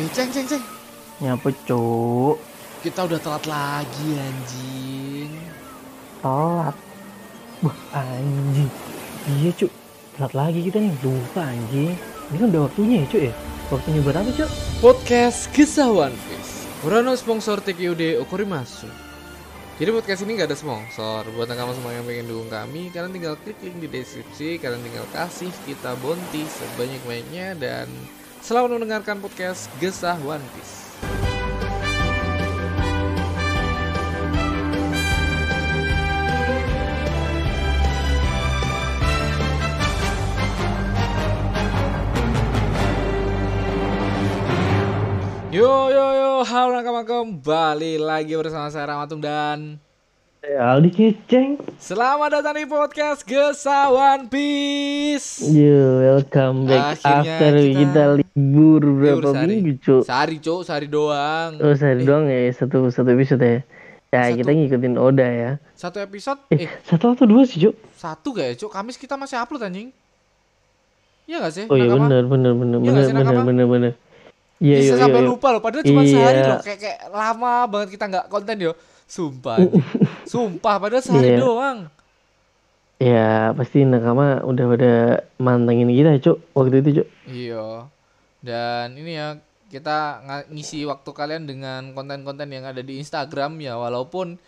Eh, ceng, ceng, ceng. Nyapa cuk? Kita udah telat lagi anjing. Telat. Wah anjing. Iya cuk. Telat lagi kita nih. Lupa anjing. Ini kan udah waktunya ya cuk ya. Waktunya buat apa cuk? Podcast Kisah One Piece. Urano sponsor TQD Okorimasu. Jadi podcast ini gak ada sponsor. Buat kamu semua yang pengen dukung kami, kalian tinggal klik link di deskripsi. Kalian tinggal kasih kita bonti sebanyak-banyaknya dan selamat mendengarkan podcast Gesah One Piece. Yo yo yo, halo nakama kembali lagi bersama saya Ramatung dan Aldi Keceng. selamat datang di podcast Gesah One Piece. Yo, welcome back Akhirnya after kita- kita, libur berapa sehari. minggu cuk? Sehari cok, sehari doang. Oh sehari Eh. doang ya satu satu episode ya. Ya Satu. kita ngikutin Oda ya. Satu episode, Eh eh satu atau dua sih cuk? satu gak ya cok? Kamis kita masih upload anjing. Iya gak sih? Oh iya Nakama? bener bener bener Iya nggak bener sih, bener Nakama? bener bener. Iya Bisa iya sampai iya. lupa loh, padahal cuma Iya. sehari loh. Kayak, kayak lama banget kita nggak konten yo. Sumpah. Sumpah, padahal sehari Iya. doang. Ya pasti nakama udah pada mantengin kita cuk waktu itu cuk. Iya. Dan ini ya kita ngisi waktu kalian dengan konten-konten yang ada di Instagram ya walaupun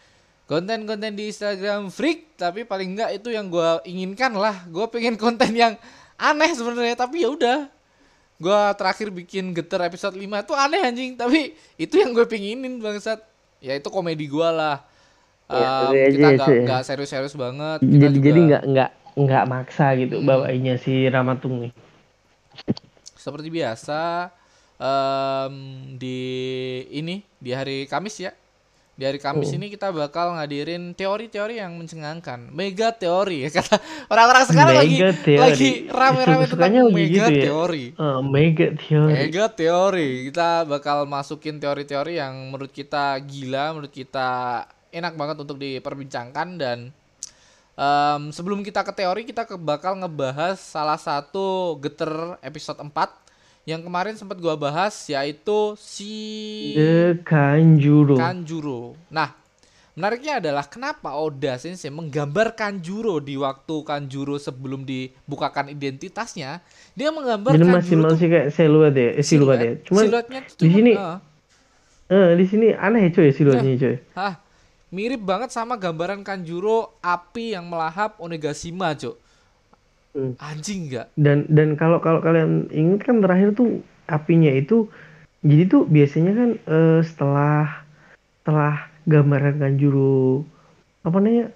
konten-konten di Instagram freak tapi paling enggak itu yang gua inginkan lah. Gua pengen konten yang aneh sebenarnya tapi ya udah. Gua terakhir bikin geter episode 5 itu aneh anjing tapi itu yang gue pinginin bangsat. Ya itu komedi gua lah. Ya, seru aja kita ya, nggak nggak serius-serius banget. Kita Jadi juga- jadi nggak nggak nggak maksa gitu Hmm. bawainnya si Ramatung nih. seperti biasa em, di ini di hari Kamis ya di hari Kamis Hmm. ini kita bakal ngadirin teori-teori yang mencengangkan mega teori ya kata orang-orang sekarang lagi Mega teori. lagi rame-rame tentang lagi mega gitu ya. teori Eh, mega teori. mega teori kita bakal masukin teori-teori yang menurut kita gila menurut kita enak banget untuk diperbincangkan dan em, sebelum kita ke teori kita bakal ngebahas salah satu geter episode 4 yang kemarin sempat gua bahas yaitu si The Kanjuro. Kanjuro. Nah, menariknya adalah kenapa Oda Sensei menggambar Kanjuro di waktu Kanjuro sebelum dibukakan identitasnya, dia menggambar Jadi masih Kanjuro tuh masih kayak siluet ya, eh, siluet ya. Cuman siluetnya di sini- eh, eh, di sini aneh coy siluetnya coy. Hah, mirip banget sama gambaran Kanjuro api yang melahap Onigashima, Cuk. Hmm. Anjing enggak? Dan dan kalau kalau kalian ingat kan terakhir tuh apinya itu jadi tuh biasanya kan eh, setelah setelah gambaran Kanjuro apa namanya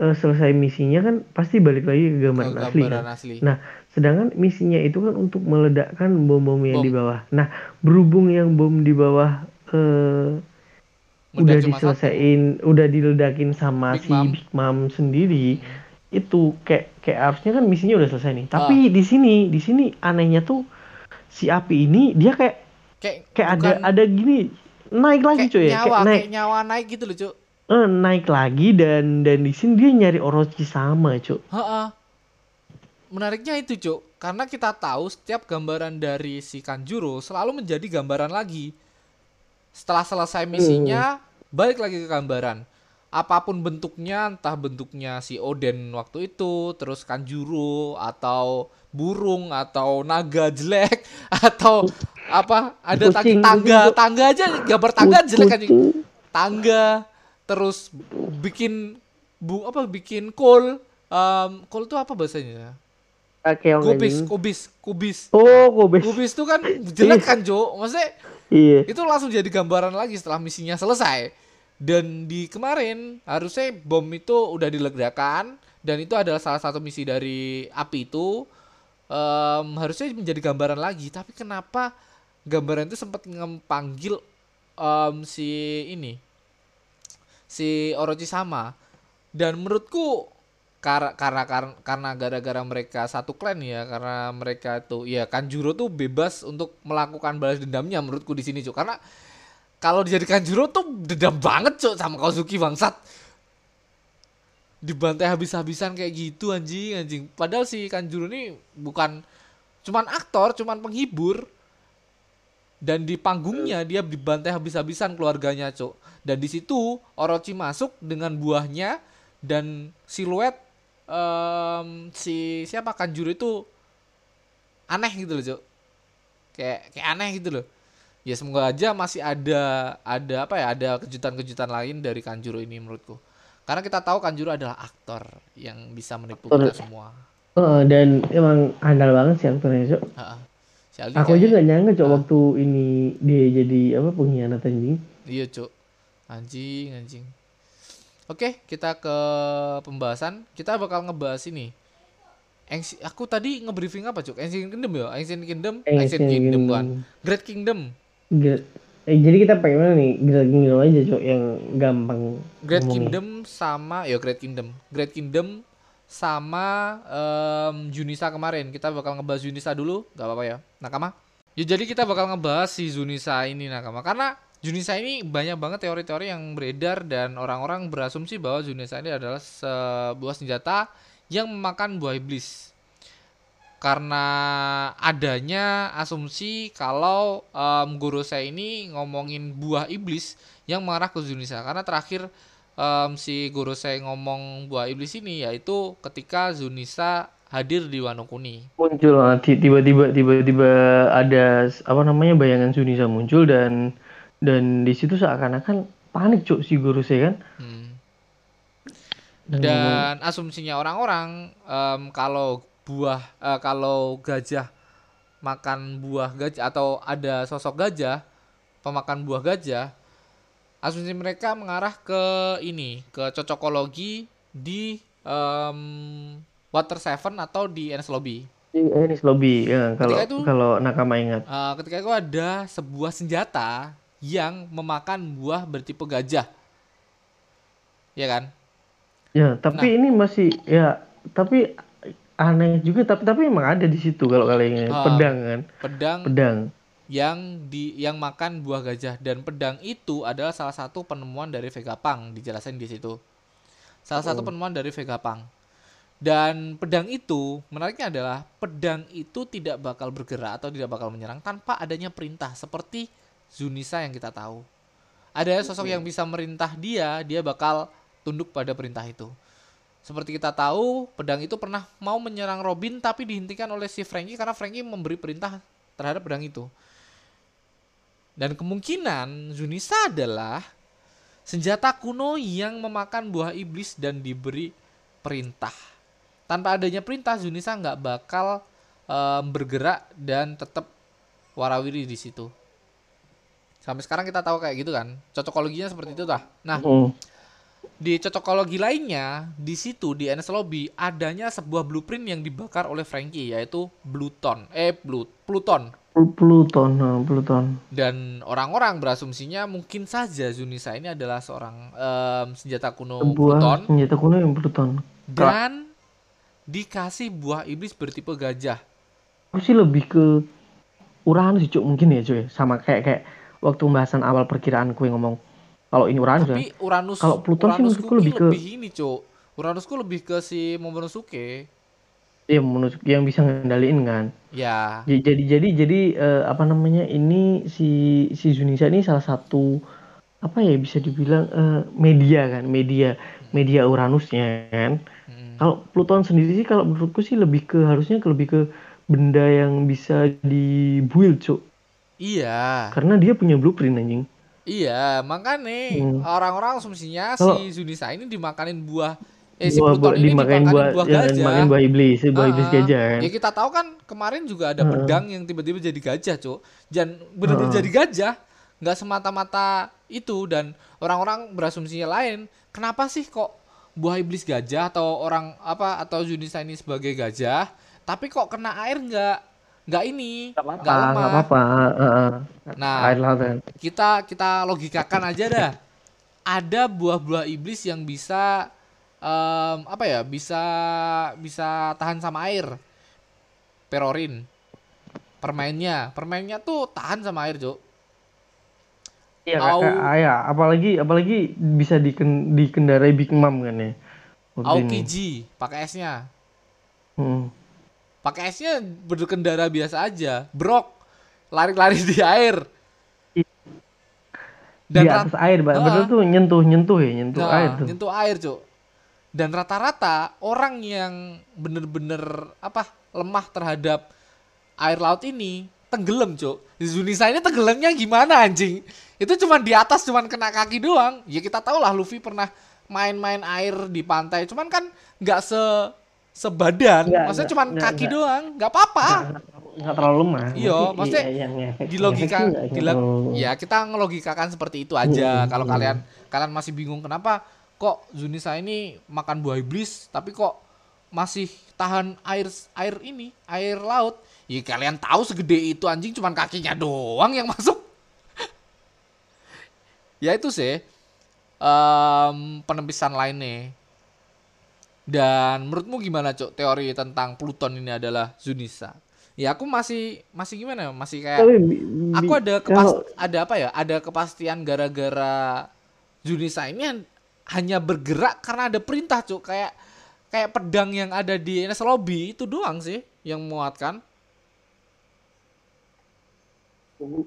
eh, selesai misinya kan pasti balik lagi ke gambaran Ke asli gambaran kan. asli. Nah, sedangkan misinya itu kan untuk meledakkan bom-bom yang Bom. di bawah. Nah, berhubung yang bom di bawah eh, udah diselesain, udah diledakin sama Big si Mom. Big Mom sendiri, itu kayak kayak harusnya kan misinya udah selesai nih. Tapi Ah. di sini, di sini anehnya tuh si api ini dia kayak Kayak kayak ada bukan- ada gini naik lagi kayak cuy ya, kayak naik kayak nyawa naik gitu loh, Cuk. eh, naik lagi dan dan di sini dia nyari Orochi sama cuy. Heeh. Menariknya itu, Cuk. Karena kita tahu setiap gambaran dari si Kanjuro selalu menjadi gambaran lagi. Setelah selesai misinya, balik lagi ke gambaran. Apa pun bentuknya, entah bentuknya si Oden waktu itu, terus Kanjuro atau burung atau naga jelek atau apa ada tangga tangga tangga aja gambar tangga jelek Kucing. tangga terus bikin bu apa bikin kol um, kol itu apa bahasanya? Kakeong kubis kubis kubis. Oh, kubis. kubis itu kan jelek kan Jo? Maksudnya Iya. itu langsung jadi gambaran lagi setelah misinya selesai dan di kemarin harusnya bom itu udah diledakan dan itu adalah salah satu misi dari api itu. Em, harusnya menjadi gambaran lagi tapi kenapa gambaran itu sempat ngepanggil em, si ini si Orochi sama? Dan menurutku karena karena karena karena gara-gara mereka satu klan ya karena mereka tuh ya Kanjuro tuh bebas untuk melakukan balas dendamnya menurutku di sini cuy karena kalau dijadikan Kanjuro tuh dendam banget cuy sama Kozuki bangsat. Dibantai habis-habisan kayak gitu anjing anjing. Padahal si Kanjuro ini bukan cuman aktor cuman penghibur. Dan di panggungnya dia dibantai habis-habisan keluarganya cuk. Dan di situ Orochi masuk dengan buahnya dan siluet em, si siapa? Kanjuro itu aneh gitu loh cuk. Kayak kayak aneh gitu loh ya semoga aja masih ada ada apa ya ada kejutan-kejutan lain dari Kanjuro ini menurutku karena kita tahu Kanjuro adalah aktor yang bisa menipu Aktor. kita semua Oh, dan emang andal banget sih aktornya Cok. Ha-ha. Si Aldi Aku aja kayaknya- nggak nyangka Cok Ah. waktu ini dia jadi apa pengkhianat anjing. Iya, Cuk. Anjing, anjing. Oke, kita ke pembahasan. Kita bakal ngebahas ini. Anci- aku tadi ngebriefing apa, Cuk? Ancient Kingdom ya? Ancient Kingdom? Ancient Ancient Kingdom, Kingdom. bukan. Great Kingdom. Gra- eh, jadi kita pengen mana nih Great Kingdom aja Cok yang gampang. Great ngomongnya. Kingdom sama ya Great Kingdom. Great Kingdom sama em, Junisa kemarin. Kita bakal ngebahas Junisa dulu, gak apa-apa ya. Nakama. Ya jadi kita bakal ngebahas si Junisa ini Nakama karena Junisa ini banyak banget teori-teori yang beredar dan orang-orang berasumsi bahwa Junisa ini adalah sebuah senjata yang memakan buah iblis. Karena adanya asumsi kalau em, Gorosei ini ngomongin buah iblis yang mengarah ke Junisa karena terakhir em, si Gorosei ngomong buah iblis ini yaitu ketika Zunisa hadir di Wano Kuni. muncul ah, ti- tiba-tiba tiba-tiba ada apa namanya bayangan Sunisa muncul dan dan di situ seakan-akan panik cuk si Gorosei kan Hmm. dan, Dan asumsinya orang-orang em, kalau buah eh, kalau gajah makan buah gajah atau ada sosok gajah pemakan buah gajah asumsi mereka mengarah ke ini ke cocokologi di em, Water Seven atau di Ernest Lobby. ini lobby ya kalau Ketika itu- kalau nakama ingat Eh, ketika itu ada sebuah senjata yang memakan buah bertipe gajah. Ya kan? ya tapi Nah. ini masih ya tapi aneh juga tapi tapi emang ada di situ kalau kalian Ah. pedang kan Pedang pedang yang di yang makan buah gajah dan pedang itu adalah salah satu penemuan dari Vegapunk dijelasin di situ. Salah satu Oh. penemuan dari Vegapunk. Dan pedang itu menariknya adalah pedang itu tidak bakal bergerak atau tidak bakal menyerang tanpa adanya perintah seperti Zunisa yang kita tahu. Ada sosok yang bisa merintah dia, dia bakal tunduk pada perintah itu. Seperti kita tahu, pedang itu pernah mau menyerang Robin tapi dihentikan oleh si Frankie karena Frankie memberi perintah terhadap pedang itu. Dan kemungkinan Zunisa adalah senjata kuno yang memakan buah iblis dan diberi perintah. Tanpa adanya perintah, Zunisa nggak bakal em, bergerak dan tetap warawiri di situ. Sampai sekarang kita tahu kayak gitu kan. Cocokologinya seperti itu dah. Nah. Di cocokologi lainnya, di situ di NS Lobby adanya sebuah blueprint yang dibakar oleh Frankie yaitu Bluton. Eh, Blut, Pluton. Pl- Pluton nah, Pluton Dan orang-orang berasumsinya mungkin saja Zunisa ini adalah seorang em, senjata kuno sebuah Pluton senjata kuno yang Pluton dan dikasih buah iblis bertipe gajah. aku sih lebih ke Uranus sih cuk mungkin ya cuy sama kayak kayak waktu pembahasan awal perkiraanku yang ngomong kalau ini Uranus Tapi Uranus Kalau Pluton sih Uranusku menurutku lebih ke- lebih ini, Cuk. Uranusku lebih ke si Momonosuke. ya menurut yang bisa ngendaliin kan. Ya, jadi jadi jadi eh, apa namanya ini si si Zunisa ini salah satu apa ya bisa dibilang eh, media kan media media Uranusnya kan. Mm, kalau Pluton sendiri sih kalau menurutku sih lebih ke harusnya ke lebih ke benda yang bisa dibuild cuk. Iya. karena dia punya blueprint anjing Iya, makanya Hmm. orang-orang asumsinya Kalau- si Zunisa ini dimakanin buah eh si buah, Pluton buah, ini dimakanin buah, buah ya, gajah. dimakain buah iblis buah iblis Ah, gajah kan Ya kita tahu kan kemarin juga ada Heeh. pedang yang tiba-tiba jadi gajah, Cuk. Dan benar-benar Heeh. jadi gajah, nggak semata-mata itu dan orang-orang berasumsinya lain. Kenapa sih kok buah iblis gajah atau orang apa atau Zunisa ini sebagai gajah, tapi kok kena air nggak nggak ini, Nggak apa-apa, nggak apa-apa. heeh. Nah, Air lautan. kita kita logikakan aja dah. Ada buah-buah iblis yang bisa em, apa ya? Bisa bisa tahan sama air. Perorin. Permainnya, permainnya tuh tahan sama air, Cuk. Iya, Au- ah, ya, apalagi apalagi bisa diken, dikendarai Big Mom kan ya. Aokiji pakai esnya. Hmm. Pakai esnya berkendara biasa aja. Brok lari-lari di air. Dan di atas air. Bener tuh nyentuh nyentuh ya, nyentuh Nah, air tuh. nyentuh air, Cuk. Dan rata-rata orang yang bener-bener apa lemah terhadap air laut ini tenggelam, Cuk. Zunisa ini tenggelamnya gimana anjing? Itu cuma di atas cuman kena kaki doang. Ya kita tahu lah Luffy pernah main-main air di pantai, cuman kan nggak se sebadan, Nggak, maksudnya nggak, kaki nggak. doang, nggak apa-apa. Nggak- terlalu lemah. Iya, Maksudnya, maksudnya iya, yang ngefek- di logika di ya kita ngelogikakan seperti itu aja. Hmm, kalau kalian kalian masih bingung kenapa kok Zunisa ini makan buah iblis tapi kok masih tahan air air ini air laut. Ya kalian tahu segede itu anjing cuman kakinya doang yang masuk. Ya itu sih em, penempisan lainnya dan menurutmu gimana cok teori tentang Pluton ini adalah Zunisa. Ya aku masih masih gimana ya? masih kayak aku ada kepas kalau- ada apa ya? Ada kepastian gara-gara Junisa ini han- hanya bergerak karena ada perintah cuk. Kayak kayak pedang yang ada di NS Lobby itu doang sih yang memuatkan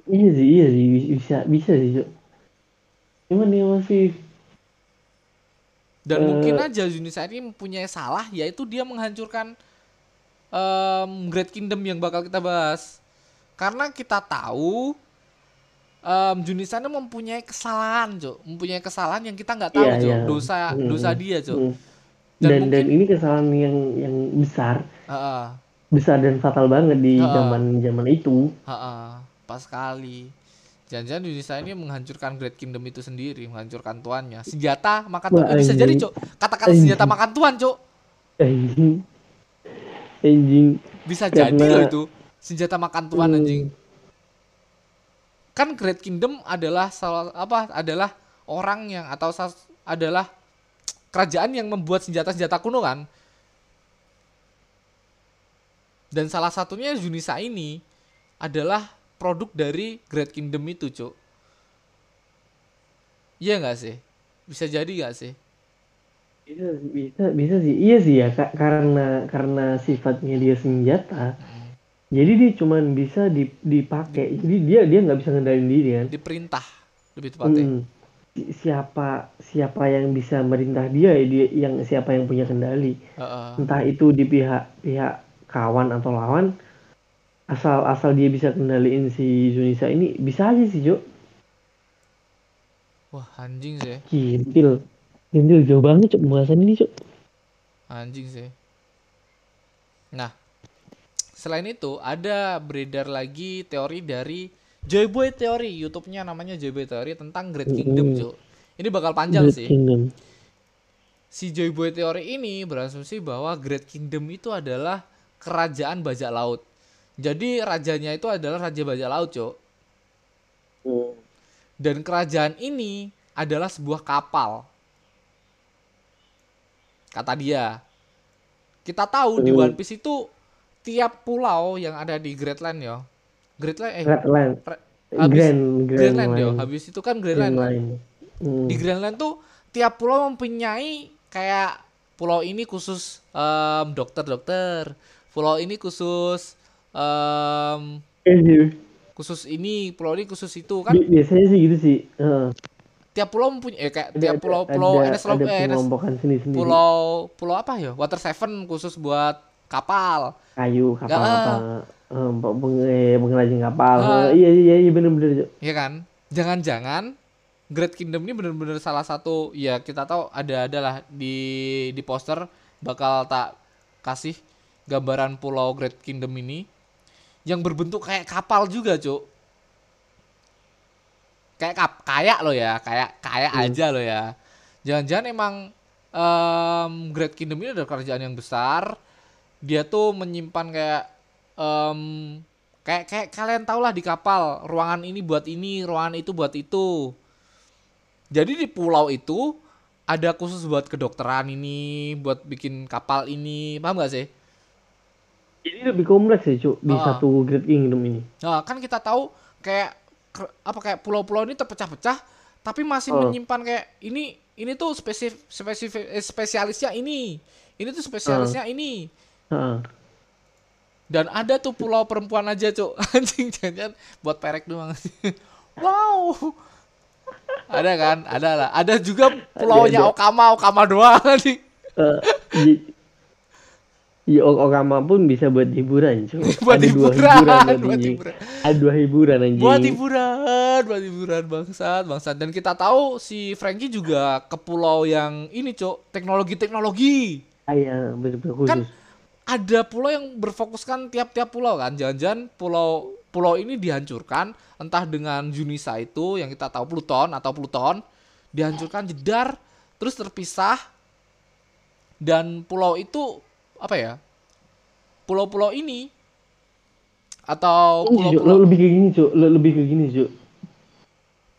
Iya sih, iya sih, bisa, bisa sih, Cuk. Cuman dia masih dan Eh. mungkin aja Junisa ini mempunyai salah yaitu dia menghancurkan em, Great Kingdom yang bakal kita bahas karena kita tahu em, Junisa ini mempunyai kesalahan cuk mempunyai kesalahan yang kita nggak tahu Iya, cuk iya. dosa Hmm, dosa hmm. dia cuk Hmm. Dan dan dan, mungkin- ini kesalahan yang yang besar, Heeh. besar dan fatal banget di Ah. zaman zaman itu. Ha pas sekali. Jangan-jangan Yunisa ini menghancurkan Great Kingdom itu sendiri, menghancurkan tuannya. Senjata makan tuan. Wah, bisa jadi, Cok. Kata-kata senjata makan tuan, Cok. Anjing, anjing. Bisa Karena- jadi loh itu. Senjata makan tuan Hmm. anjing. Kan Great Kingdom adalah salah apa? Adalah orang yang atau adalah kerajaan yang membuat senjata-senjata kuno kan. Dan salah satunya Yunisa ini adalah produk dari Great Kingdom itu, Cuk. Iya nggak sih? Bisa jadi nggak sih? Bisa, bisa, bisa sih. Iya sih ya, Kak. Karena karena sifatnya dia senjata. Jadi dia cuman bisa dip- dipakai. Jadi dia dia nggak bisa ngendalin diri kan. Diperintah lebih tepatnya. Hmm. Si- Siapa siapa yang bisa merintah dia, ya dia yang siapa yang punya kendali. Entah itu di pihak pihak kawan atau lawan, asal asal dia bisa kendaliin si Zunisa ini bisa aja sih Jo. Wah, anjing sih. Kintil, kintil jauh banget cok pembahasan ini cok. Anjing sih. Nah, selain itu ada beredar lagi teori dari Joyboy Theory, YouTube-nya namanya Joyboy Theory tentang Great Kingdom. Cuk. Ini bakal panjang Great sih. Kingdom. Si Joyboy Theory ini berasumsi bahwa Great Kingdom itu adalah kerajaan bajak laut. Jadi rajanya itu adalah raja bajak laut, Cuk. Hmm. Dan kerajaan ini adalah sebuah kapal. Kata dia. Kita tahu di Hmm. One Piece itu tiap pulau yang ada di Great Land ya. Great Land eh Line. Re- habis- Grand Grand Grand Land ya. Habis itu kan Grand Grand Land. Line. Hmm. Di Grand Land tuh tiap pulau mempunyai kayak pulau ini khusus em, dokter-dokter. Pulau ini khusus sih. khusus ini, pulau ini khusus itu kan Bi- biasanya sih gitu sih. Heeh. tiap pulau mempunyai eh, kayak Ada- tiap ada- pulau pulau ada, Lob- ada eh, NS pengelompokan sendiri-sendiri. pulau pulau apa ya water seven khusus buat kapal kayu kapal Nggak, kapal eh, eh, pengrajin kapal. Eh, iya iya iya bener-bener Jo. ya kan jangan-jangan Great Kingdom ini bener-bener salah satu ya kita tahu ada adalah di di poster bakal tak kasih gambaran pulau Great Kingdom ini yang berbentuk kayak kapal juga cuk. Kayak kap kayak lo ya kayak kayak Hmm. aja lo ya. Jangan-jangan emang em, Great Kingdom ini adalah kerajaan yang besar. Dia tuh menyimpan kayak em, kayak kayak kalian tau lah di kapal ruangan ini buat ini ruangan itu buat itu. Jadi di pulau itu ada khusus buat kedokteran ini buat bikin kapal ini. Paham gak sih jadi lebih kompleks ya cu di Ah. satu Great Kingdom ini Nah, kan kita tahu kayak apa kayak pulau-pulau ini terpecah-pecah tapi masih Oh. menyimpan kayak ini ini tuh spesif spesifik eh, spesialisnya ini. Ini tuh spesialisnya ini. Heeh. Dan ada tuh pulau perempuan aja, Cuk. Anjing jangan buat perek doang. wow. ada kan ada lah ada juga pulaunya Ada, ada. Okama Okama doang nih Eh, Iya, Okama pun bisa buat hiburan, cuy. buat Ada dua hiburan hiburan buat hiburan Ada dua hiburan anjing. buat hiburan buat hiburan bangsat bangsat dan kita tahu si Frankie juga ke pulau yang ini cok teknologi teknologi Ah, iya, bener-bener khusus. kan ada pulau yang berfokuskan tiap-tiap pulau kan jangan-jangan pulau pulau ini dihancurkan entah dengan Junisa itu yang kita tahu Pluton atau Pluton dihancurkan jedar terus terpisah dan pulau itu apa ya pulau-pulau ini atau pulau-pulau lebih ke gini, Cuk. Le- Lebih ke gini, Cuk.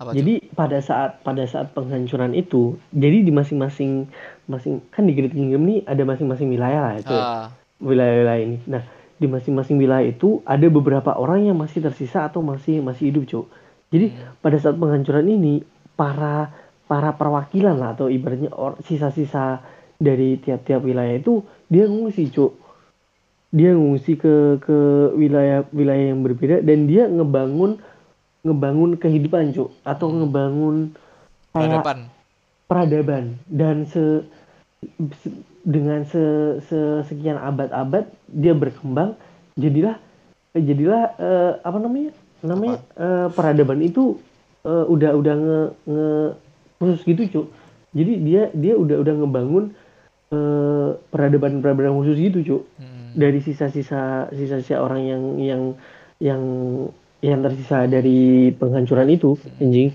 apa Cuk? Jadi pada saat pada saat penghancuran itu, jadi di masing-masing masing kan di Great Kingdom ini ada masing-masing wilayah lah itu. Ah, Wilayah-wilayah ini. Nah, di masing-masing wilayah itu ada beberapa orang yang masih tersisa atau masih masih hidup, Cuk. Jadi pada saat penghancuran ini para para perwakilan lah atau ibaratnya or- sisa-sisa dari tiap-tiap wilayah itu dia ngungsi, Cuk. Dia ngungsi ke ke wilayah-wilayah yang berbeda dan dia ngebangun ngebangun kehidupan, Cuk, atau ngebangun peradaban. peradaban. Dan se, se- dengan se, se- sekian abad-abad dia berkembang jadilah jadilah eh, apa namanya? Namanya eh, peradaban itu eh, udah udah nge, nge khusus gitu cuk. Jadi dia dia udah udah ngebangun eh, peradaban peradaban khusus gitu cuk Hmm. dari sisa-sisa sisa-sisa orang yang yang yang yang tersisa dari penghancuran itu anjing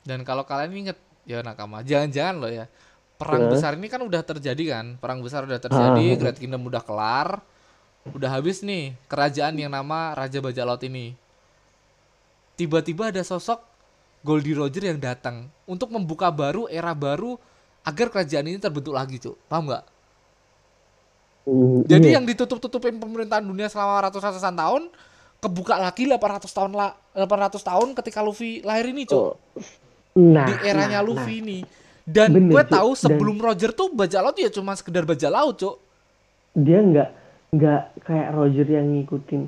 Dan kalau kalian inget ya nakama, jangan-jangan loh ya. Perang Ya. besar ini kan udah terjadi kan? Perang besar udah terjadi, Ah. Great Kingdom udah kelar. Udah habis nih kerajaan yang nama Raja Bajak Laut ini. Tiba-tiba ada sosok Goldie Roger yang datang untuk membuka baru era baru agar kerajaan ini terbentuk lagi, Cuk. Paham nggak? Mm, Jadi iya. yang ditutup-tutupin pemerintahan dunia selama ratus-ratusan tahun kebuka lagi 800 tahun lah 800 tahun ketika Luffy lahir ini, Cuk Oh. Nah, di eranya nah, Luffy ini. Dan Bener, gue tahu Dan- sebelum Roger tuh bajak laut ya cuma sekedar bajak laut, Cuk. nah, dia nggak nggak kayak Roger yang ngikutin.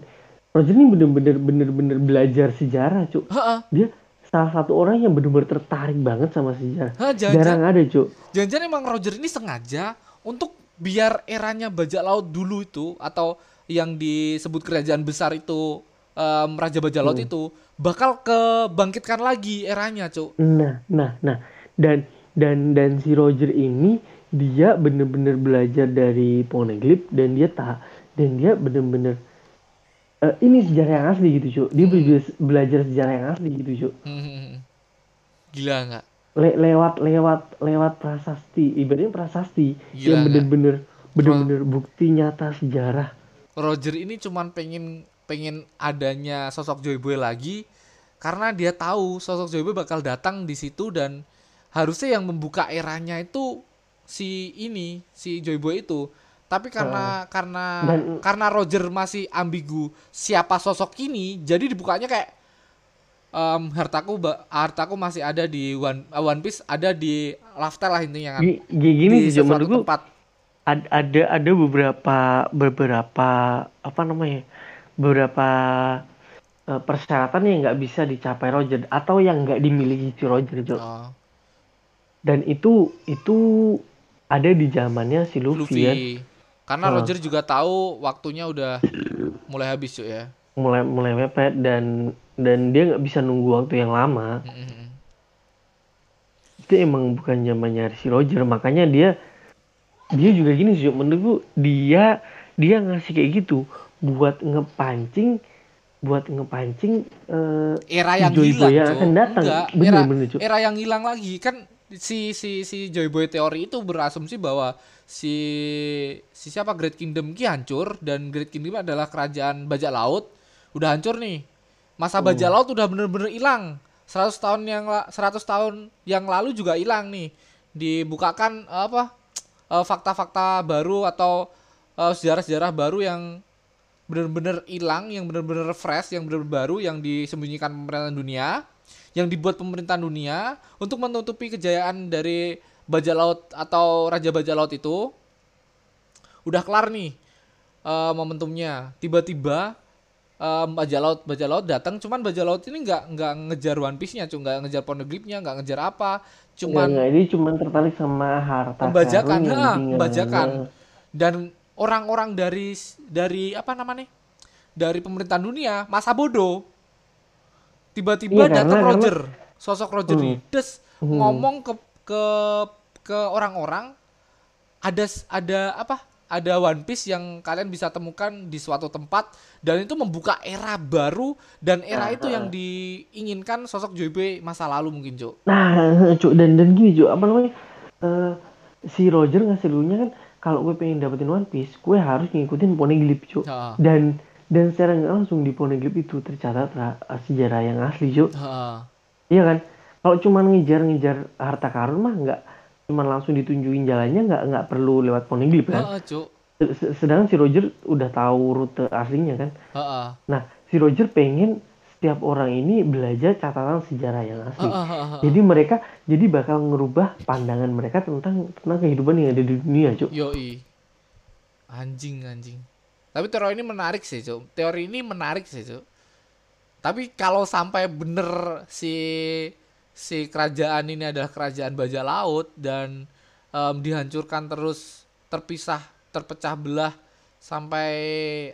Roger ini bener-bener bener-bener belajar sejarah, cuk. Heeh. Dia salah satu orang yang bener-bener tertarik banget sama sejarah. Hah, Jarang jangan-jangan ada, cuk. jangan-jangan emang Roger ini sengaja untuk biar eranya bajak laut dulu itu atau yang disebut kerajaan besar itu em, Raja Bajak Laut Hmm. itu bakal kebangkitkan lagi eranya, Cuk. Nah, nah, nah. Dan dan dan si Roger ini dia bener-bener belajar dari Poneglyph dan dia tak dan dia bener-bener eh, ini sejarah yang asli gitu, cuk. Dia belajar, belajar sejarah yang asli gitu, cuk. Hmm. Gila nggak? Le- lewat lewat lewat prasasti ibaratnya prasasti Gila yang bener-bener bener-bener bukti nyata sejarah Roger ini cuman pengen pengen adanya sosok Joy Boy lagi karena dia tahu sosok Joy Boy bakal datang di situ dan harusnya yang membuka eranya itu si ini si Joy Boy itu tapi karena karena Dan- karena Roger masih ambigu siapa sosok ini jadi dibukanya kayak em, hartaku hartaku masih ada di One, uh, One Piece ada di Laftel lah intinya kan. Gi- gi- gini di sih menurut gua tempat. ad- ada ada beberapa beberapa apa namanya beberapa eh, persyaratan yang nggak bisa dicapai Roger atau yang nggak dimiliki si Roger Cuk. Oh, dan itu itu ada di zamannya si Luffy, Luffy. ya Karena Oh. Roger juga tahu waktunya udah mulai habis cuy ya. mulai mulai mepet dan dan dia nggak bisa nunggu waktu yang lama Mm-mm. itu emang bukan zamannya si Roger makanya dia dia juga gini sih menurut gua, dia dia ngasih kayak gitu buat ngepancing buat ngepancing eh, Era yang hilang yang Cuk. akan datang. Enggak, Bener, era, bener, era yang hilang lagi kan si si si Joy Boy teori itu berasumsi bahwa si si siapa Great Kingdom ki hancur dan Great Kingdom adalah kerajaan bajak laut udah hancur nih. Masa Hmm. bajak laut udah bener-bener hilang. 100 tahun yang la- 100 tahun yang lalu juga hilang nih. Dibukakan apa? eh, fakta-fakta baru atau eh, sejarah-sejarah baru yang benar-benar hilang, yang benar-benar fresh, yang benar-benar baru, yang disembunyikan pemerintahan dunia, yang dibuat pemerintahan dunia untuk menutupi kejayaan dari bajak laut atau raja bajak laut itu. Udah kelar nih eh, momentumnya. Tiba-tiba em, bajak laut bajak laut datang cuman bajak laut ini nggak nggak ngejar One Piece-nya cuma nggak ngejar poneglyphnya nggak ngejar apa cuman enggak, ini cuma tertarik sama harta yang ha, pembajakan. dan orang-orang dari dari apa namanya dari pemerintahan dunia masa bodoh tiba-tiba Iya, karena- datang karena- Roger sosok Roger Hmm. ini des Hmm. ngomong ke ke ke orang-orang ada ada apa ada One Piece yang kalian bisa temukan di suatu tempat dan itu membuka era baru dan era itu yang diinginkan sosok Joy masa lalu mungkin Cuk. Nah, cuk dan dan gini cuk, apa namanya? Eh, si Roger ngasih dulunya kan kalau gue pengen dapetin One Piece, gue harus ngikutin Poneglyph cuk. Ha. Dan dan secara nggak langsung di Poneglyph itu tercatat ra- sejarah yang asli cuk. Ha. Iya kan? Kalau cuma ngejar-ngejar harta karun mah nggak cuma langsung ditunjukin jalannya nggak nggak perlu lewat Poneglyph kan. Sedangkan si Roger udah tahu rute aslinya kan. Nah, si Roger pengen setiap orang ini belajar catatan sejarah yang asli. Jadi mereka jadi bakal ngerubah pandangan mereka tentang tentang kehidupan yang ada di dunia, Cuk. Yoi. Anjing anjing. Tapi teori ini menarik sih, Cuk. Teori ini menarik sih, Cuk. Tapi kalau sampai bener si si kerajaan ini adalah kerajaan bajak laut dan em, dihancurkan terus terpisah, terpecah belah sampai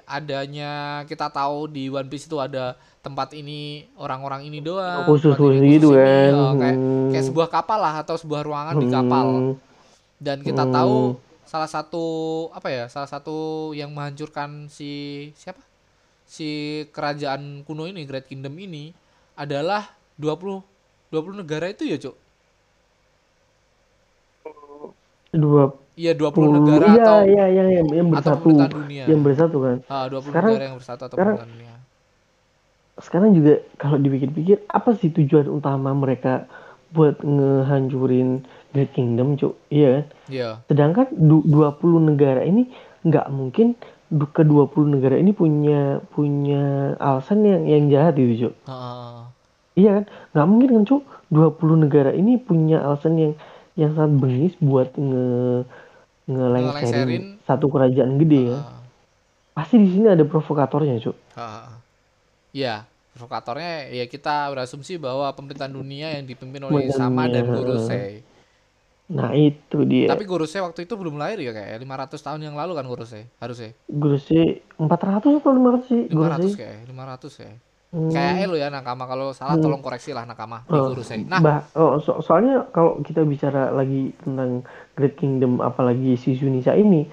adanya kita tahu di One Piece itu ada tempat ini orang-orang ini doang. Khusus tempat ini khusus gitu ini. kan. Oh, kayak Hmm. kayak sebuah kapal lah atau sebuah ruangan di kapal Hmm, dan kita Hmm. tahu salah satu apa ya salah satu yang menghancurkan si siapa? Si kerajaan kuno ini Great Kingdom ini adalah 20 20 negara itu ya cuk? Dua iya 20 puluh negara iya, atau iya, iya, yang, yang bersatu, dunia. Yang bersatu kan. ah 20 Sekarang- negara yang bersatu atau sekarang- dunia. Sekarang juga kalau dipikir-pikir apa sih tujuan utama mereka buat ngehancurin Great Kingdom, Cuk? Iya kan? iya Sedangkan du- 20 negara ini nggak mungkin ke 20 negara ini punya punya alasan yang yang jahat itu, Cuk. Ah, Iya kan? Nggak mungkin kan, Cuk. 20 negara ini punya alasan yang yang sangat bengis buat nge Ngelengserin. satu kerajaan gede ya. ah, Pasti di sini ada provokatornya, Cuk. ah. Iya, provokatornya ya kita berasumsi bahwa pemerintahan dunia yang dipimpin oleh Sama dan dunia, Gorosei. Nah, itu dia. Tapi Gorosei waktu itu belum lahir ya kayak 500 tahun yang lalu kan Gorosei, harusnya. Grossi 400 atau 500 sih? 500 Grossi. kayak, 500 ya. Hmm. Kayak lo ya Nakama kalau salah Hmm. tolong koreksi lah Nakama di Oh, Gorosei. Nah, bah- oh, so- soalnya kalau kita bicara lagi tentang Great Kingdom apalagi si Sunisa ini,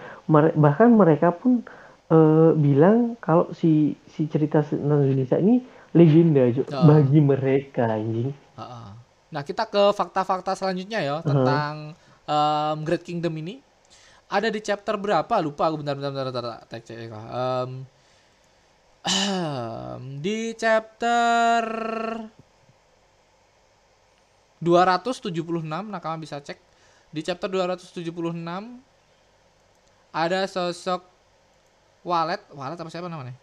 bahkan mereka pun eh, bilang kalau si si cerita tentang Sunisa ini legenda Cuk, Oh. bagi mereka anjing. Heeh. Nah, kita ke fakta-fakta selanjutnya ya tentang em, Great Kingdom ini. Ada di chapter berapa? Lupa aku bentar bentar bentar, bentar, bentar. Em, ehm, di chapter 276 Nakama bisa cek. Di chapter 276 ada sosok Walet, Walet apa siapa namanya?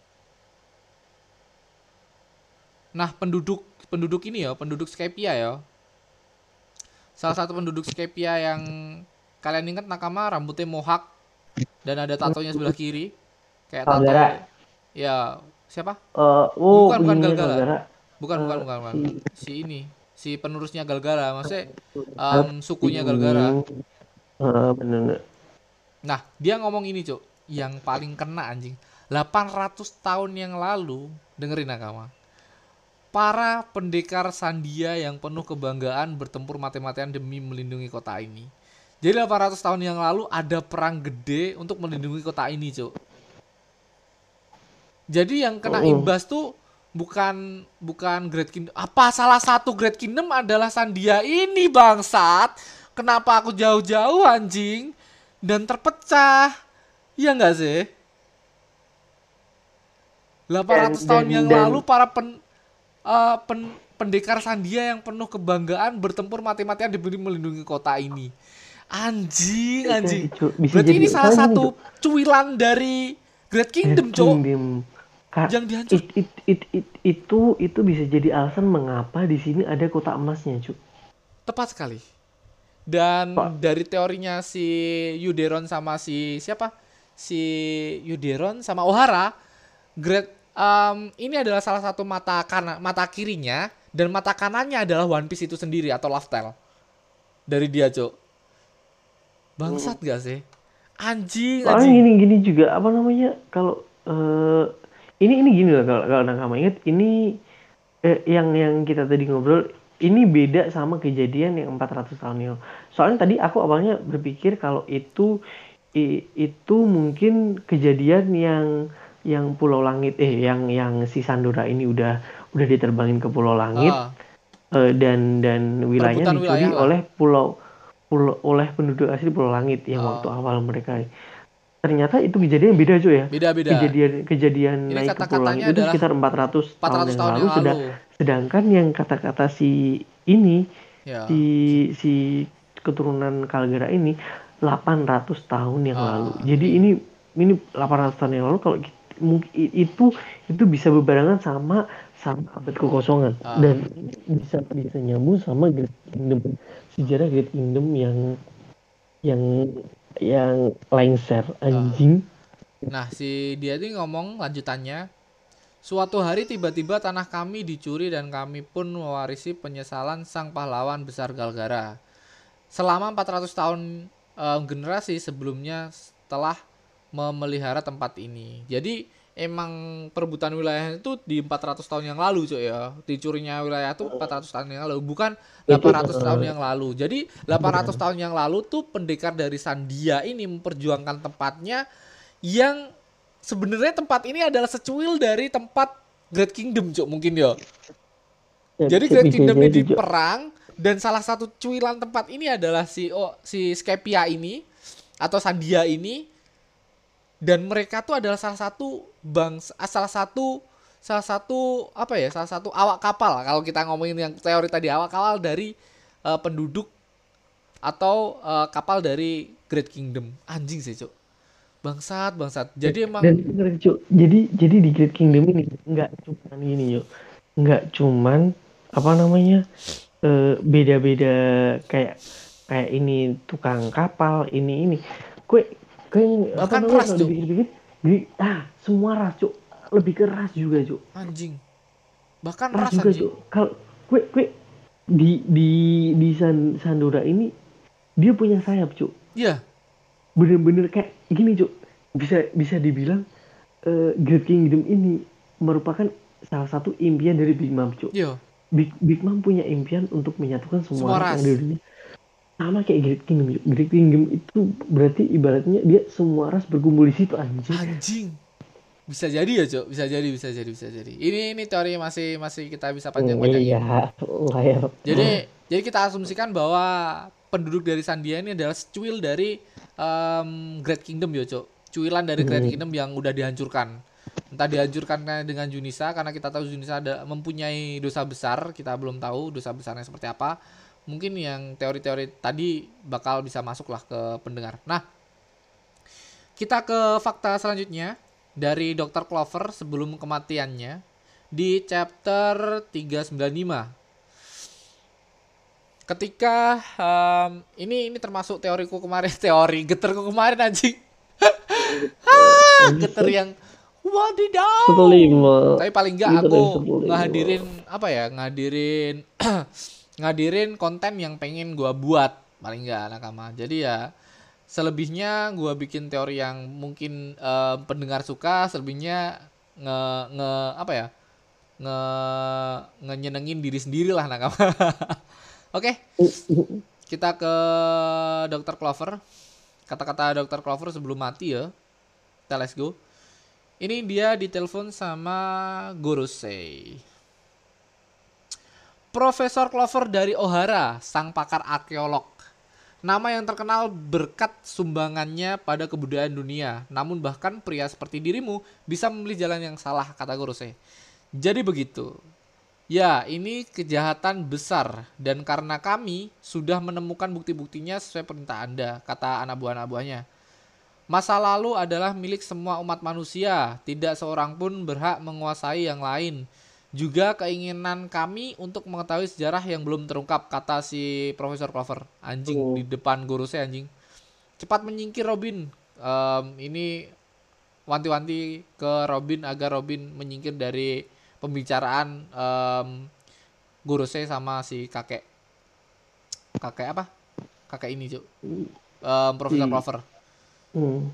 Nah, penduduk penduduk ini ya, penduduk Skypia ya. Salah satu penduduk Skypia yang kalian ingat Nakama rambutnya mohak dan ada tatonya sebelah kiri. Kayak tato. Kalgara. Ya, siapa? Eh, oh, Bukan, bukan Galgala. Bukan, bukan, Eh, bukan, bukan. si- ini, si penerusnya Galgara, maksudnya em, sukunya Galgara. Eh, bener. Nah, dia ngomong ini, Cuk. Yang paling kena anjing. 800 tahun yang lalu, dengerin Nakama. Para pendekar Sandia yang penuh kebanggaan bertempur mati-matian demi melindungi kota ini. Jadi 800 tahun yang lalu ada perang gede untuk melindungi kota ini, Cuk. Jadi yang kena Oh. imbas tuh bukan bukan Great Kingdom. Apa salah satu Great Kingdom adalah Sandia ini, bangsat? Kenapa aku jauh-jauh anjing dan terpecah? Iya nggak sih? 800 Dan- tahun dan- yang dan- lalu para pen, eh, pen- pendekar Sandia yang penuh kebanggaan bertempur mati-matian demi melindungi kota ini. Anjing, anjing. Bisa Berarti ini salah satu Cuk. cuilan dari Great Kingdom, Cok. Yang dihancur. it- it- it- it- itu itu bisa jadi alasan mengapa di sini ada kota emasnya, Cuk. Tepat sekali. Dan Pak. dari teorinya si Yuderon sama si siapa? Si Yuderon sama Ohara, Great em, ini adalah salah satu mata kanan mata kirinya dan mata kanannya adalah One Piece itu sendiri atau Laftel dari dia cok bangsat gak sih? Anjing Soalnya anjing. gini gini juga apa namanya kalau eh, ini ini gini loh kalau kalau nakama ingat ini eh, yang yang kita tadi ngobrol ini beda sama kejadian yang 400 tahun yang lalu. Soalnya tadi aku awalnya berpikir kalau itu i- itu mungkin kejadian yang yang Pulau Langit eh yang yang si Sandora ini udah udah diterbangin ke Pulau Langit Ah, eh, dan dan wilayahnya dicuri wilayah oleh pulau pulau oleh penduduk asli Pulau Langit yang Ah. waktu awal mereka. Ternyata itu kejadian beda cuy ya? Beda-beda kejadian kejadian Ini naik ke Pulau Langit itu sekitar 400 tahun 400 yang tahun lalu, yang lalu. sedangkan yang kata-kata si ini ya. si si keturunan Kalgera ini 800 tahun yang Ah, lalu. jadi ini ini 800 tahun yang lalu kalau itu itu bisa berbarengan sama sama abad kekosongan. Ah. dan bisa bisa nyambung sama Great Kingdom. Sejarah Great Kingdom yang yang yang lengser anjing. Nah, si dia ini ngomong lanjutannya, suatu hari tiba-tiba tanah kami dicuri dan kami pun mewarisi penyesalan sang pahlawan besar Galgara. Selama 400 tahun eh, generasi sebelumnya telah memelihara tempat ini. Jadi emang perebutan wilayah itu di 400 tahun yang lalu, cuy ya. Dicurinya wilayah itu 400 tahun yang lalu, bukan 800 tahun yang lalu. Jadi 800 tahun yang lalu tuh pendekar dari Sandia ini memperjuangkan tempatnya yang sebenarnya tempat ini adalah secuil dari tempat Great Kingdom, Cuk, mungkin ya. Jadi Great Kingdom ini diperang dan salah satu cuilan tempat ini adalah si oh, si Skepia ini atau Sandia ini dan mereka tuh adalah salah satu bangsa ah, salah satu salah satu apa ya salah satu awak kapal. Kalau kita ngomongin yang teori tadi awak kapal dari eh, penduduk atau eh, kapal dari Great Kingdom. Anjing sih cuk. Bangsat bangsat. Jadi emang dan Cuk. jadi jadi di Great Kingdom ini nggak cuman gini yuk nggak cuman apa namanya eh, beda-beda kayak kayak ini tukang kapal ini ini. Kue kue apa namanya ras, kalau Cuk. dipikir-pikir di- ah semua ras cuk. Lebih keras juga cuk. Anjing. Bahkan ras ras juga anjing cuk. Kalau kue kue di di di San, Sandora ini dia punya sayap cuk. Iya. Bener-bener kayak gini cuk. Bisa bisa dibilang eh, Great Kingdom ini merupakan salah satu impian dari Big Mom cuk. Iya. Big, Big Mom punya impian untuk menyatukan semua, Semua ras yang di dunia sama kayak Great Kingdom. Great Kingdom itu berarti ibaratnya dia semua ras berkumpul di situ anjing. Anjing. Bisa jadi ya cok. Bisa jadi bisa jadi bisa jadi. Ini ini teori masih masih kita bisa panjang panjangin iya. Lah ya jadi jadi kita asumsikan bahwa penduduk dari Sandia ini adalah secuil dari em, Great Kingdom ya cok. Cuilan dari Great Hmm. Kingdom yang udah dihancurkan. Entah dihancurkan dengan Junisa karena kita tahu Junisa ada mempunyai dosa besar. Kita belum tahu dosa besarnya seperti apa mungkin yang teori-teori tadi bakal bisa masuk lah ke pendengar. Nah kita ke fakta selanjutnya dari Dr. Clover sebelum kematiannya di chapter 395 ketika em, ini ini termasuk teoriku kemarin teori geterku kemarin anjing. Ah, geter yang wadidaw. Tapi paling enggak aku ngehadirin apa ya ngehadirin ngadirin konten yang pengen gua buat paling enggak nakama jadi ya selebihnya gua bikin teori yang mungkin eh, pendengar suka selebihnya nge nge apa ya nge ngenyenengin diri sendiri lah nakama oke kita ke dokter Clover. Kata-kata dokter Clover sebelum mati ya let's go. Ini dia ditelepon sama Gorosei Profesor Clover dari Ohara, sang pakar arkeolog. Nama yang terkenal berkat sumbangannya pada kebudayaan dunia. Namun bahkan pria seperti dirimu bisa memilih jalan yang salah, kata Gorosei. Jadi begitu. Ya, ini kejahatan besar dan karena kami sudah menemukan bukti-buktinya sesuai perintah Anda, kata anak buah-anak buahnya. Masa lalu adalah milik semua umat manusia, tidak seorang pun berhak menguasai yang lain. Juga keinginan kami untuk mengetahui sejarah yang belum terungkap, kata si Profesor Clover. Anjing Oh. di depan guru saya anjing. Cepat menyingkir Robin. Em, ini wanti-wanti ke Robin agar Robin menyingkir dari pembicaraan um, Gorose sama si kakek kakek apa kakek ini cuk um, Profesor Si- Clover Hmm.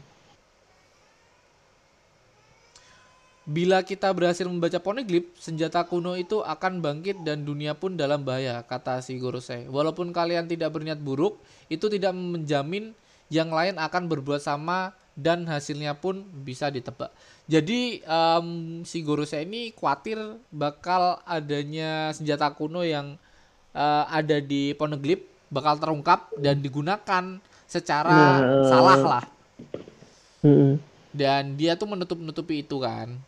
Bila kita berhasil membaca poneglyph, senjata kuno itu akan bangkit dan dunia pun dalam bahaya, kata si Gorosei. Walaupun kalian tidak berniat buruk, itu tidak menjamin yang lain akan berbuat sama dan hasilnya pun bisa ditebak. Jadi si Gorosei ini khawatir bakal adanya senjata kuno yang eh, ada di poneglyph bakal terungkap dan digunakan secara Nah, salah lah Hmm. dan dia tuh menutup-nutupi itu kan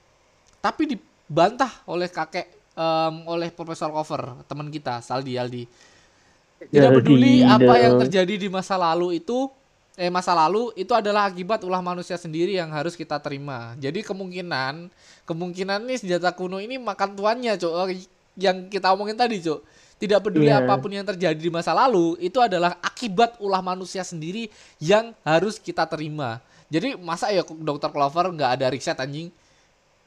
tapi dibantah oleh kakek em, oleh Profesor Cover teman kita Saldi Aldi. Tidak Ya, peduli apa tidak. yang terjadi di masa lalu itu eh masa lalu itu adalah akibat ulah manusia sendiri yang harus kita terima. Jadi kemungkinan kemungkinan nih senjata kuno ini makan tuannya cok yang kita omongin tadi cok tidak peduli Iya. apa pun yang terjadi di masa lalu itu adalah akibat ulah manusia sendiri yang harus kita terima. Jadi masa ya dokter Clover nggak ada riset anjing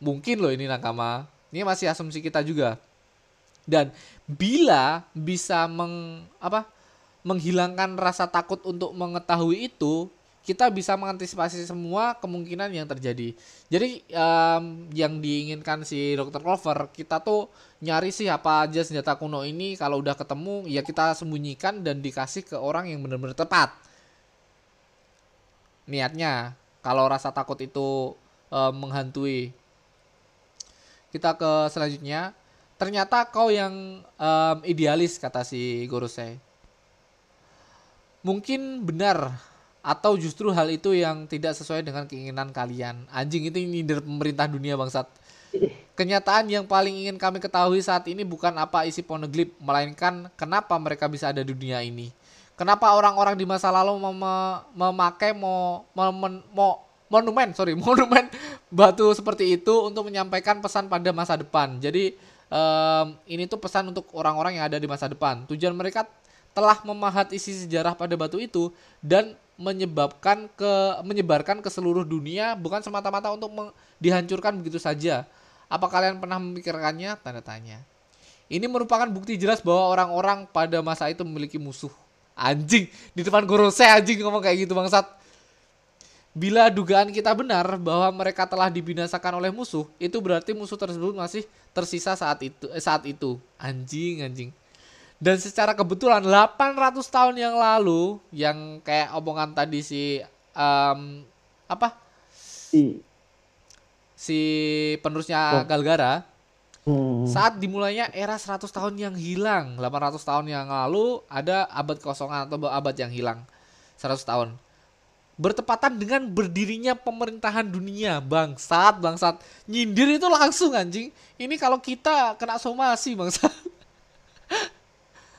mungkin loh ini nakama. Ini masih asumsi kita juga. Dan bila bisa meng apa menghilangkan rasa takut untuk mengetahui itu kita bisa mengantisipasi semua kemungkinan yang terjadi. Jadi em, yang diinginkan si dokter Clover kita tuh nyari sih apa aja senjata kuno ini. Kalau udah ketemu ya kita sembunyikan dan dikasih ke orang yang benar-benar tepat. Niatnya kalau rasa takut itu eh, menghantui kita ke selanjutnya. Ternyata kau yang em, idealis kata si Gorosei mungkin benar atau justru hal itu yang tidak sesuai dengan keinginan kalian. Anjing itu nyindir pemerintah dunia bangsat. Kenyataan yang paling ingin kami ketahui saat ini bukan apa isi poneglyph melainkan kenapa mereka bisa ada di dunia ini. Kenapa orang-orang di masa lalu mem- memakai mo, momen- mo- monumen sorry monumen batu seperti itu untuk menyampaikan pesan pada masa depan jadi em, ini tuh pesan untuk orang-orang yang ada di masa depan tujuan mereka telah memahat isi sejarah pada batu itu dan menyebabkan ke menyebarkan ke seluruh dunia bukan semata-mata untuk meng- dihancurkan begitu saja. Apa kalian pernah memikirkannya? Tanda tanya. Ini merupakan bukti jelas bahwa orang-orang pada masa itu memiliki musuh. Anjing di depan Gorosei anjing ngomong kayak gitu bangsat. Bila dugaan kita benar bahwa mereka telah dibinasakan oleh musuh, itu berarti musuh tersebut masih tersisa saat itu eh, saat itu. Anjing anjing. Dan secara kebetulan 800 tahun yang lalu yang kayak omongan tadi si em, apa? I- si penerusnya Galgara Hmm. saat dimulainya era 100 tahun yang hilang. 800 tahun yang lalu ada abad kosongan atau abad yang hilang. 100 tahun bertepatan dengan berdirinya pemerintahan dunia bangsat bangsat nyindir itu langsung anjing ini kalau kita kena somasi bangsat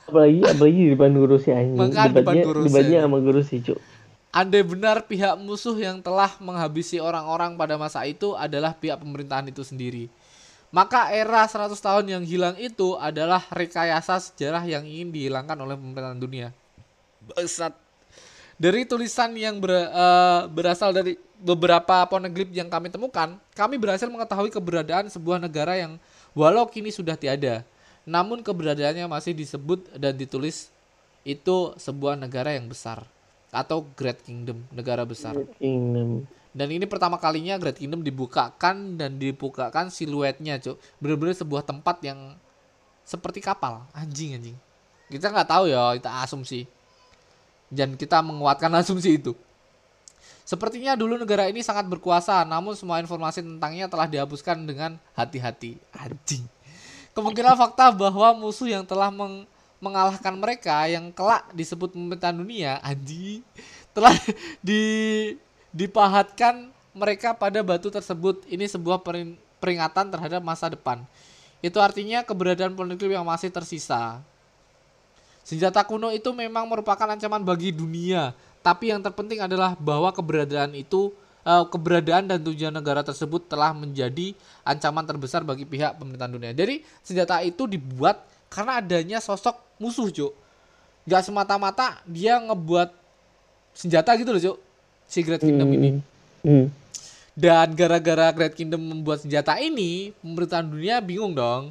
apalagi apalagi di depan guru si anjing debatnya debatnya sama guru si cuk Andai benar pihak musuh yang telah menghabisi orang-orang pada masa itu adalah pihak pemerintahan itu sendiri. Maka era 100 tahun yang hilang itu adalah rekayasa sejarah yang ingin dihilangkan oleh pemerintahan dunia. Bangsat. Dari tulisan yang ber- eh, berasal dari beberapa poneglyph yang kami temukan, kami berhasil mengetahui keberadaan sebuah negara yang walau kini sudah tiada, namun keberadaannya masih disebut dan ditulis itu sebuah negara yang besar atau Great Kingdom, negara besar. Kingdom Dan ini pertama kalinya Great Kingdom dibukakan dan dibukakan siluetnya, Cuk. Bener-bener sebuah tempat yang seperti kapal, anjing anjing. Kita nggak tahu ya, kita asumsi. Dan kita menguatkan asumsi itu. Sepertinya dulu negara ini sangat berkuasa, namun semua informasi tentangnya telah dihapuskan dengan hati-hati. Anjing. Kemungkinan fakta bahwa musuh yang telah meng- mengalahkan mereka yang kelak disebut pemerintahan dunia, anjing, telah di dipahatkan mereka pada batu tersebut. Ini sebuah perin- peringatan terhadap masa depan. Itu artinya keberadaan poneglyph yang masih tersisa. Senjata kuno itu memang merupakan ancaman bagi dunia, tapi yang terpenting adalah bahwa keberadaan itu eh, keberadaan dan tujuan negara tersebut telah menjadi ancaman terbesar bagi pihak pemerintahan dunia. Jadi senjata itu dibuat karena adanya sosok musuh, Cuk. Gak semata-mata dia ngebuat senjata gitu loh, Cuk. Si Great Kingdom ini. Hmm. Dan gara-gara Great Kingdom membuat senjata ini, pemerintahan dunia bingung dong.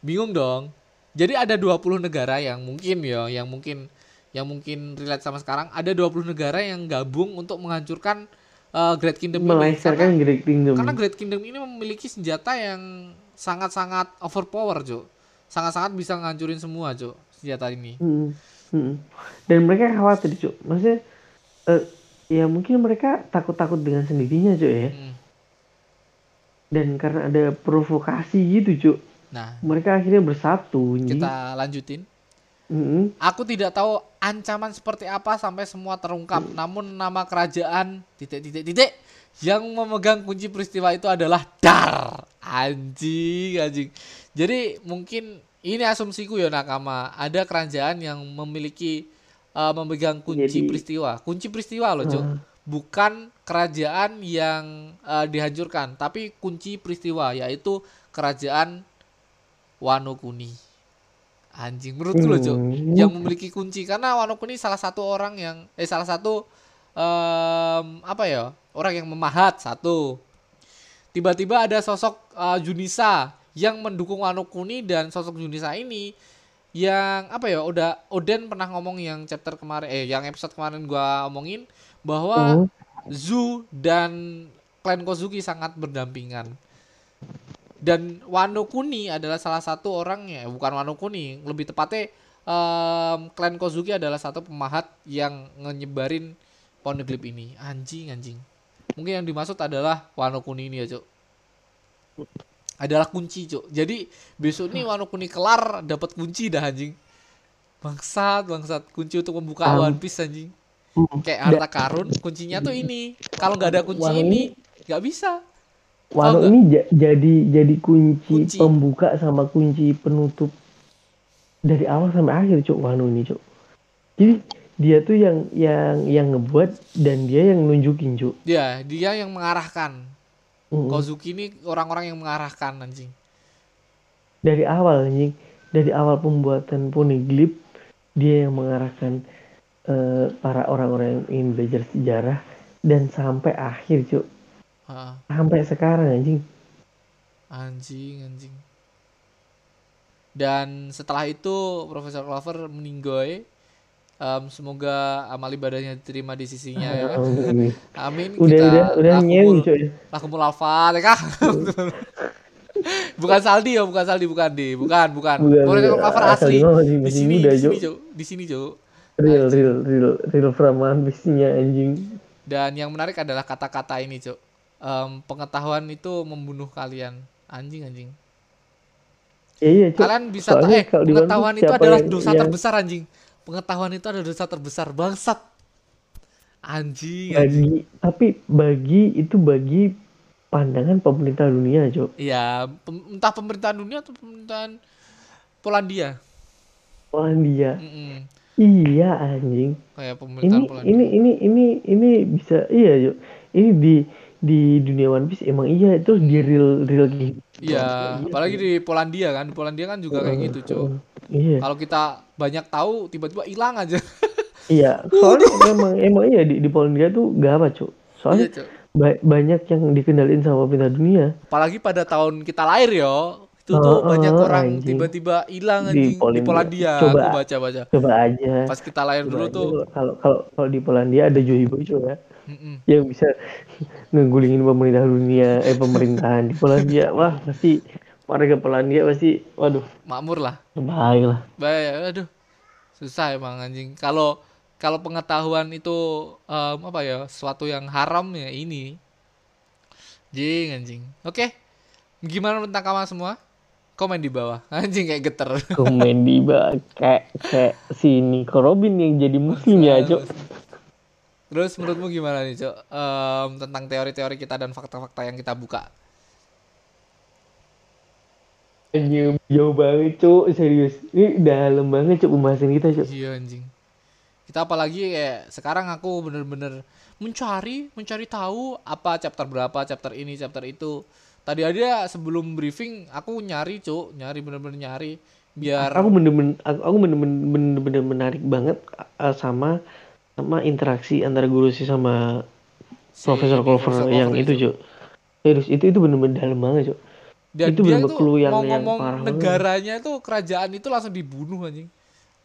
Bingung dong. Jadi ada 20 negara yang mungkin ya, yang mungkin yang mungkin relate sama sekarang, ada 20 negara yang gabung untuk menghancurkan uh, Great Kingdom ini. Karena, Great Kingdom. karena Great Kingdom ini memiliki senjata yang sangat-sangat overpower, Jo. Sangat-sangat bisa ngancurin semua, Jo, senjata ini. Mm, mm. Dan mereka khawatir, Cuk. Maksudnya eh, ya mungkin mereka takut-takut dengan sendirinya, Cuk ya. Mm. Dan karena ada provokasi gitu, Cuk. Nah, Mereka akhirnya bersatu, kita lanjutin. Mm-mm. Aku tidak tahu ancaman seperti apa sampai semua terungkap. Namun nama kerajaan titik-titik-titik yang memegang kunci peristiwa itu adalah Dar. Anjing, anjing. Jadi mungkin ini asumsiku ya Nakama. Ada kerajaan yang memiliki eh, memegang kunci Jadi- peristiwa. Kunci peristiwa loh, Cuk. Ah. Bukan kerajaan yang eh, dihancurkan, tapi kunci peristiwa yaitu kerajaan Wano Kuni. Anjing menurutku loh, Cuk Hmm. yang memiliki kunci karena Wano Kuni salah satu orang yang eh salah satu em, apa ya orang yang memahat satu tiba-tiba ada sosok eh, Junisa yang mendukung Wano Kuni dan sosok Junisa ini yang apa ya udah Oden pernah ngomong yang chapter kemarin eh yang episode kemarin gua omongin bahwa Hmm. Zu dan klan Kozuki sangat berdampingan. Dan Wano Kuni adalah salah satu orang ya, bukan Wano Kuni, lebih tepatnya em, klan Kozuki adalah satu pemahat yang nyebarin poneglyph ini. Anjing, anjing. Mungkin yang dimaksud adalah Wano Kuni ini ya, Cuk. Adalah kunci, Cuk. Jadi besok nih Wano Kuni kelar dapat kunci dah anjing. Bangsat, bangsat. Kunci untuk membuka Am. One Piece anjing Hmm. kayak harta karun kuncinya tuh ini kalau nggak ada kunci ini nggak bisa Wano ini ja- jadi jadi kunci, Kunci. pembuka sama kunci penutup dari awal sampai akhir, Cuk. Wano ini, Cuk. Jadi dia tuh yang yang yang ngebuat dan dia yang nunjukin, Cuk. dia dia yang mengarahkan Mm-mm. Kozuki ini orang-orang yang mengarahkan anjing dari awal anjing dari awal pembuatan poneglyph dia yang mengarahkan eh, para orang-orang yang ingin belajar sejarah dan sampai akhir cuk Ah, sampai sekarang anjing. Anjing anjing. Dan setelah itu Profesor Clover meninggoy. Em, semoga amal ibadahnya diterima di sisinya ya kan? Amin. amin. Udah kita udah udah nyewi cuy. lakumul al-fatihah bukan Saldi ya bukan Saldi bukan di bukan bukan. Profesor. Clover asli. di sini di sini Jo di sini Jo real real real real bisnya anjing. Dan yang menarik adalah kata-kata ini, Cuk. Em, pengetahuan itu membunuh kalian. Anjing, anjing. ya iya cuk Kalian bisa ta- Soalnya eh pengetahuan itu adalah yang- dosa yang- terbesar anjing. Pengetahuan itu adalah dosa terbesar bangsat. Anjing, anjing. bagi tapi bagi itu bagi pandangan pemerintah dunia cuk Iya, pem- entah pemerintahan dunia atau pemerintahan Polandia. Polandia Mm-mm. iya anjing Kayak pemerintahan ini Polandia. ini ini ini ini bisa iya Cuk. ini di di dunia One Piece emang iya. Itu di real real gitu Iya, apalagi di Polandia kan. Di Polandia kan juga kayak gitu, Cuk. iya. Kalau kita banyak tahu tiba-tiba hilang aja. iya soalnya emang emang iya di, di Polandia tuh gawat cuk. Iya, soalnya Cuk. ba- banyak yang dikendaliin sama pemerintah dunia. Apalagi pada tahun kita lahir yo. Itu tuh Heeh, banyak orang tiba-tiba hilang Di anjing. Di Polandia. Polandia Coba. aku baca-baca. coba aja. Pas kita lahir Coba dulu aja. tuh. Kalau kalau kalau di Polandia ada Joey Bojo ya mm-mm. yang bisa ngegulingin pemerintah dunia eh pemerintahan di Polandia. Wah pasti warga Polandia pasti waduh. Makmur lah. Baik lah. Baik aduh. Susah emang anjing. Kalau kalau pengetahuan itu em, apa ya sesuatu yang haram ya ini. Jing anjing. Oke gimana tentang kamu semua? Komen di bawah. Anjing kayak geter. Komedi bah kayak kayak si Nico Robin yang jadi muslim ya cok terus menurutmu gimana nih cok? Em, tentang teori-teori kita dan fakta-fakta yang kita buka. Anjing, jauh banget cok serius. Ini dalam banget cok pembahasan kita cok Iya anjing. Kita apalagi kayak sekarang aku bener-bener mencari, mencari tahu apa chapter berapa, chapter ini, chapter itu. Tadi aja sebelum briefing aku nyari, Cuk, nyari bener-bener nyari. Biar aku bener-bener aku, bener-bener menarik banget uh, sama sama interaksi antara guru sih sama si Profesor Clover yang Clover itu cok Serius itu itu bener-bener dalam banget, Cok. Dan Itu dia tuh clue yang- mau yang ngomong parah banget. negaranya itu kerajaan itu langsung dibunuh anjing.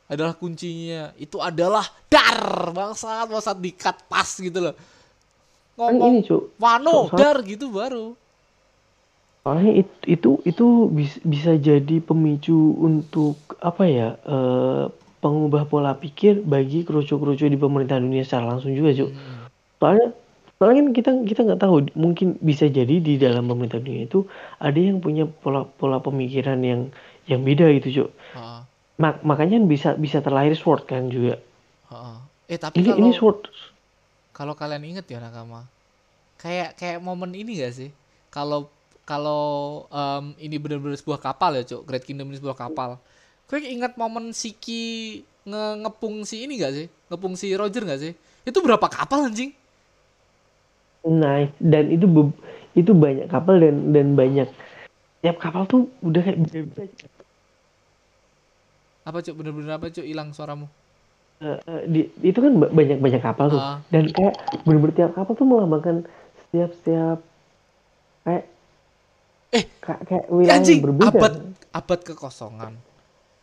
Adalah kuncinya. Itu adalah dar bangsat, bangsat dikat pas gitu loh. Kan Ngomong ini, Cok. Wano, dar gitu baru. Soalnya itu itu, itu bis- bisa jadi pemicu untuk apa ya? eh, pengubah pola pikir bagi kerucu-kerucu di pemerintahan dunia secara langsung juga, Cok. Hmm. Soalnya soalnya kan kita kita nggak tahu mungkin bisa jadi di dalam pemerintahan dunia itu ada yang punya pola pola pemikiran yang yang beda gitu. Heeh, Mak- makanya bisa bisa terlahir sword kan juga. heeh. Eh tapi Ini kalau ini sword kalau kalian inget ya nakama, kayak kayak momen ini gak sih? Kalau kalau em, ini benar-benar sebuah kapal ya, Cuk. Great Kingdom ini sebuah kapal. Kau ingat momen Siki nge ngepung si ini gak sih? Ngepung si Roger gak sih? Itu berapa kapal anjing? Nah, dan itu itu banyak kapal dan dan banyak tiap kapal tuh udah kayak beda-beda. Apa, Cuk? Bener-bener apa, Cuk? Hilang suaramu. Eh, eh, di- itu kan ba- banyak-banyak kapal tuh. Ah. Dan kayak bener-bener tiap kapal tuh melambangkan setiap-setiap kayak Eh, kayak, kayak Ya, wilayah anjing, yang berbeda. abad abad kekosongan.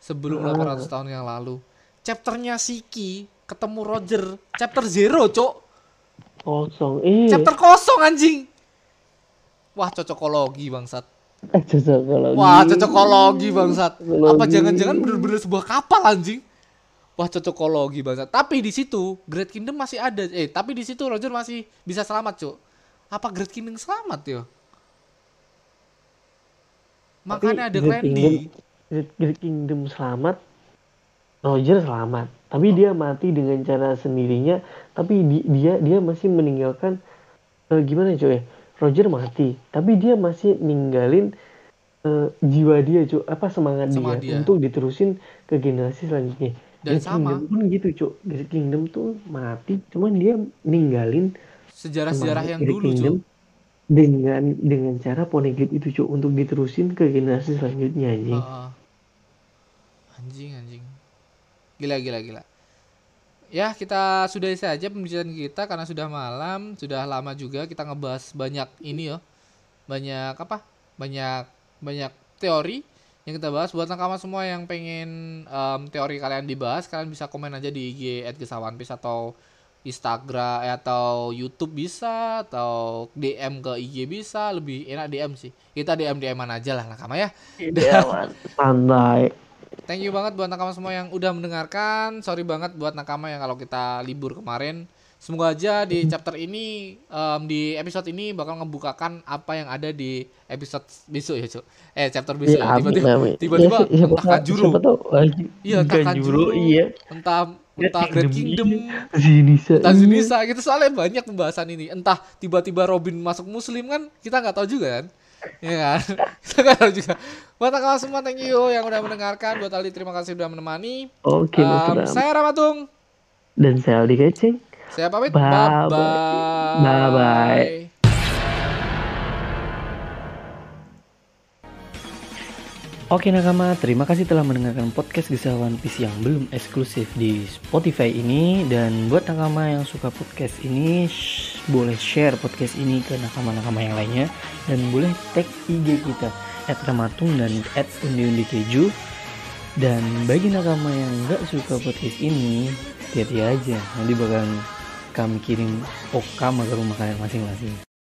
Sebelum Ah. 800 tahun yang lalu. Chapternya Siki ketemu Roger, chapter zero, Cuk. Kosong. Iya. Chapter kosong anjing. Wah, cocokologi bangsat. Cocokologi. Wah, cocokologi bangsat. Cocokologi. Apa jangan-jangan bener-bener sebuah kapal anjing? Wah, cocokologi bangsat. Tapi di situ Great Kingdom masih ada. Eh, tapi di situ Roger masih bisa selamat, Cuk. Apa Great Kingdom selamat, yo? Makanya ada. Kingdom- Great Kingdom selamat, Roger selamat. Tapi dia mati dengan cara sendirinya. Tapi di- dia dia masih meninggalkan eh, gimana coy? Roger mati, tapi dia masih ninggalin eh, jiwa dia cuy, apa semangat, dia, dia. untuk diterusin ke generasi selanjutnya. Dan Great sama. Kingdom pun gitu cuy. Great Kingdom tuh mati, cuman dia ninggalin Sejarah-sejarah yang Great dulu, Cuk. Dengan dengan cara poneglyph itu cuy untuk diterusin ke generasi selanjutnya anjing. Heeh. Anjing, anjing. Gila, gila, gila. Ya, kita sudahi saja pembicaraan kita karena sudah malam, sudah lama juga kita ngebahas banyak ini ya. Banyak apa? Banyak banyak teori yang kita bahas buat nakama semua yang pengen em, teori kalian dibahas, kalian bisa komen aja di IG @gesawanpis atau Instagram eh, atau YouTube bisa atau DM ke IG bisa, lebih enak DM sih. Kita DM DM-an aja lah nakama ya. Santai. Thank you banget buat nakama semua yang udah mendengarkan. Sorry banget buat nakama yang kalau kita libur kemarin. Semoga aja di chapter ini em, di episode ini bakal ngebukakan apa yang ada di episode besok ya, Cuk. Eh, chapter besok ya. Iya, amin, Tiba-tiba tiba-tiba Ya, entah Kanju- Iya, Kanjuro, Kanjuro. iya. entah entah Great Kingdom, Zinisa. entah. Zunisa gitu soalnya banyak pembahasan ini. Entah tiba-tiba Robin masuk muslim kan kita nggak tahu juga kan. Iya kan? kita nggak tahu juga. Buat nakama semua thank you yang udah mendengarkan. Buat Ali terima kasih udah menemani. Oke, Mas Um, saya Ramatung. Dan saya Aldi Kecing. Saya pamit. Bye Bye bye. bye. Bye bye. Oke nakama, terima kasih telah mendengarkan podcast Kisah One Piece yang belum eksklusif di Spotify ini. Dan buat nakama yang suka podcast ini, sh- boleh share podcast ini ke nakama-nakama yang lainnya. Dan boleh tag IG kita, at Ramatung dan at Undi Keju. Dan bagi nakama yang nggak suka podcast ini, hati-hati aja. Nanti bakal kami kirim okama ke rumah kalian masing-masing